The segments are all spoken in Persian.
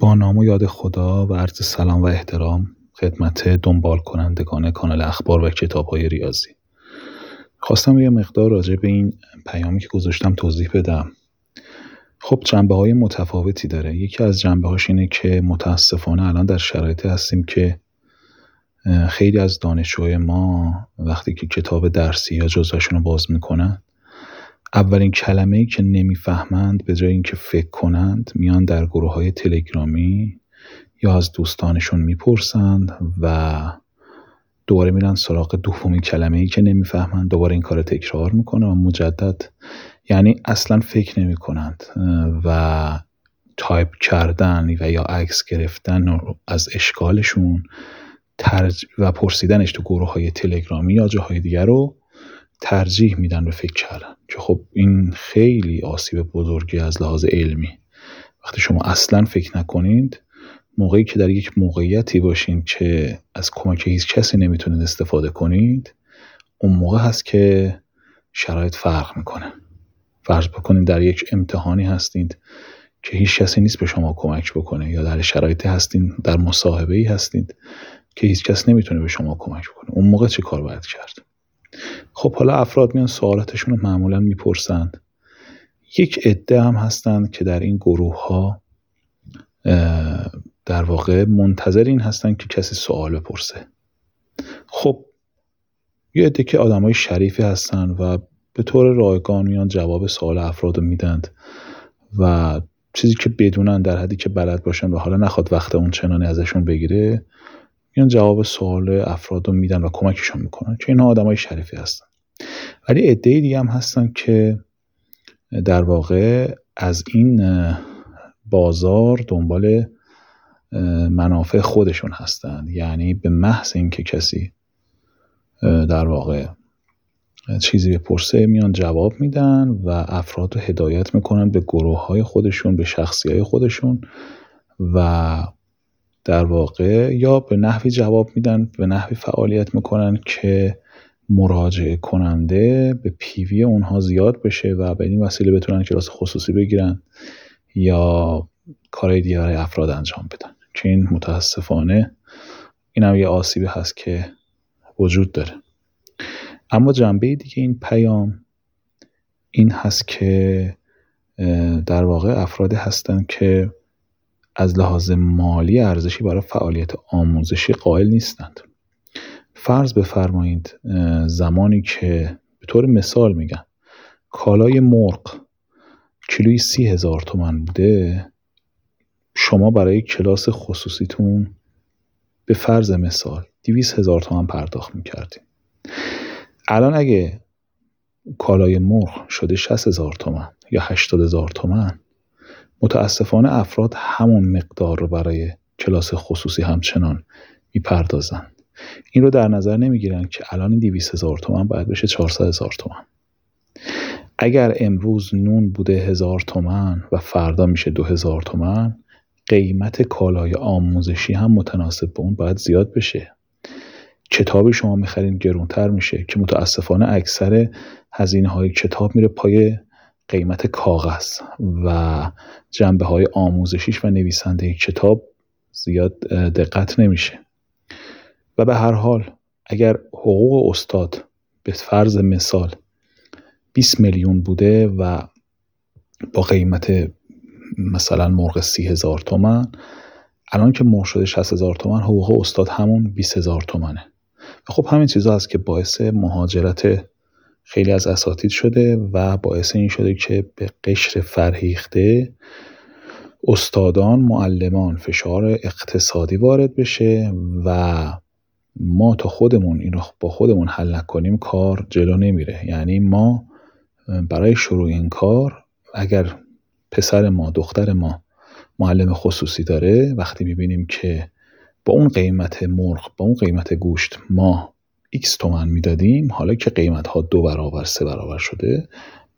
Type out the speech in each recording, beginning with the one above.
با نام و یاد خدا و عرض سلام و احترام خدمت دنبال کنندگان کانال اخبار و کتاب های ریاضی. خواستم یه مقدار راجع به این پیامی که گذاشتم توضیح بدم. خب جنبه های متفاوتی داره. یکی از جنبه هاش اینه که متاسفانه الان در شرایطی هستیم که خیلی از دانشجوهای ما وقتی که کتاب درسی یا جزوهشون رو باز می‌کنن اولین کلمه که نمی‌فهمند به جای اینکه فکر کنند میان در گروه های تلگرامی یا از دوستانشون می‌پرسند و دوباره میرن سراغ دومین کلمه ای که نمی‌فهمند. دوباره این کار تکرار می‌کنه و مجدد یعنی اصلا فکر نمی کنند و تایپ کردن و یا عکس گرفتن از اشکالشون ترج و پرسیدنش تو گروه های تلگرامی یا جاهای دیگر رو ترجیح میدن به فکر کردن. که خب این خیلی آسیب بزرگی از لحاظ علمی. وقتی شما اصلا فکر نکنید موقعی که در یک موقعیتی باشین که از کمک هیچ کسی نمی‌تونید استفاده کنید اون موقع هست که شرایط فرق می‌کنه. فرض بکنید در یک امتحانی هستید که هیچ کسی نیست به شما کمک بکنه یا در شرایطی هستین در مصاحبه ای هستید که هیچ کس نمی‌تونه به شما کمک بکنه. اون موقع چه کار باید کرد؟ خب حالا افراد میان سوالاتشون رو معمولا می‌پرسند. یک عده هم هستند که در این گروه ها در واقع منتظر این هستند که کسی سوال بپرسه. خب یه عده که آدم های شریفی هستن و به طور رایگان میان جواب سوال افراد رو میدند و چیزی که بدونن در حدی که بلد باشن و حالا نخواد وقت اون چنانی ازشون بگیره میان جواب سوال افراد رو میدن و کمکشون می‌کنن که اینها آدم های شریفی هستن. ولی عده دیگه هم هستن که در واقع از این بازار دنبال منافع خودشون هستند یعنی به محض اینکه کسی در واقع چیزی بپرسه میان جواب میدن و افراد رو هدایت می‌کنن به گروه های خودشون به شخصی های خودشون و در واقع یا به نحوی جواب میدن به نحوی فعالیت می‌کنن که مراجعه کننده به پیوی اونها زیاد بشه و به این وسیله بتونن کلاس خصوصی بگیرن یا کارهای دیگه برای افراد انجام بدن. که این متاسفانه این هم یه آسیبی هست که وجود داره. اما جنبه دیگه این پیام این هست که در واقع افرادی هستن که از لحاظ مالی ارزشی برای فعالیت آموزشی قائل نیستند. فرض بفرمایید زمانی که به طور مثال میگم کالای مرغ کیلوی سی هزار تومن بوده شما برای کلاس خصوصیتون به فرض مثال دیویس هزار تومن پرداخت می‌کردیم الان اگه کالای مرغ شده 60 هزار تومن یا 80 هزار تومن متاسفانه افراد همون مقدار رو برای کلاس خصوصی همچنان می‌پردازن این رو در نظر نمی‌گیرن که الان این 200 هزار تومن باید بشه 400 هزار تومن اگر امروز نون بوده هزار تومن و فردا میشه دو هزار تومن قیمت کالای آموزشی هم متناسب به اون باید زیاد بشه. کتابی شما می‌خرین گرونتر میشه که متاسفانه اکثر هزینه های کتاب میره پای قیمت کاغذ و جنبه های آموزشیش و نویسنده کتاب زیاد دقت نمیشه. و به هر حال اگر حقوق استاد به فرض مثال 20 میلیون بوده و با قیمت مثلا مرغ سی هزار تومن الان که مرغ شده 60 هزار تومن حقوق استاد همون 20 هزار تومنه. خب همین چیزها هست که باعث مهاجرت خیلی از اساتید شده و باعث این شده که به قشر فرهیخته استادان معلمان فشار اقتصادی وارد بشه و ما تا خودمون این رو با خودمون حل نکنیم کار جلو نمیره. یعنی ما برای شروع این کار اگر پسر ما دختر ما معلم خصوصی داره وقتی می‌بینیم که با اون قیمت مرغ با اون قیمت گوشت ما x تومن می‌دادیم حالا که قیمت ها دو برابر سه برابر شده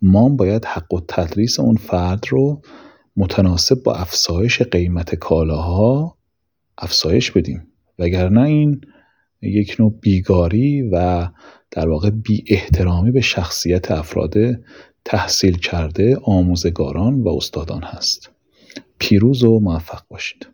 ما باید حق و تدریس اون فرد رو متناسب با افزایش قیمت کالاها افزایش بدیم. وگرنه این یک نوع بیگاری و در واقع بی احترامی به شخصیت افراد تحصیل کرده آموزگاران و استادان هست. پیروز و موفق باشید.